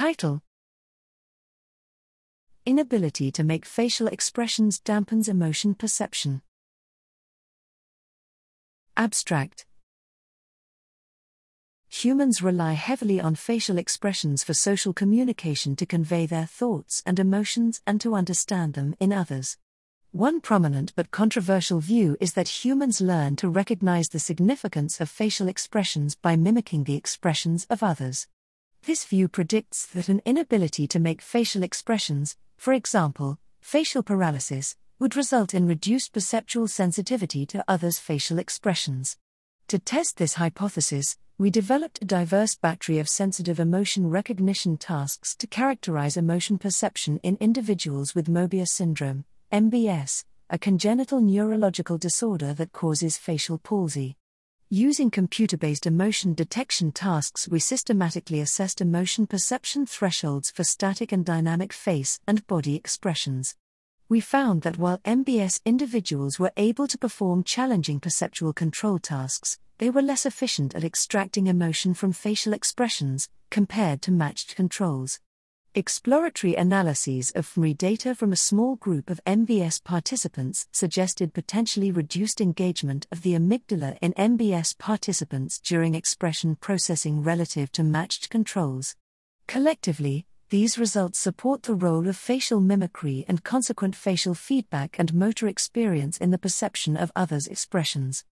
Title Inability to make facial expressions dampens emotion perception. Abstract Humans rely heavily on facial expressions for social communication to convey their thoughts and emotions and to understand them in others. One prominent but controversial view is that humans learn to recognize the significance of facial expressions by mimicking the expressions of others. This view predicts that an inability to make facial expressions, for example, facial paralysis, would result in reduced perceptual sensitivity to others' facial expressions. To test this hypothesis, we developed a diverse battery of sensitive emotion recognition tasks to characterize emotion perception in individuals with Moebius syndrome, MBS, a congenital neurological disorder that causes facial palsy. Using computer based emotion detection tasks, we systematically assessed emotion perception thresholds for static and dynamic face and body expressions. We found that while MBS individuals were able to perform challenging perceptual control tasks, they were less efficient at extracting emotion from facial expressions compared to matched controls. Exploratory analyses of fMRI data from a small group of MBS participants suggested potentially reduced engagement of the amygdala in MBS participants during expression processing relative to matched controls. Collectively, these results support the role of facial mimicry and consequent facial feedback and motor experience in the perception of others' expressions.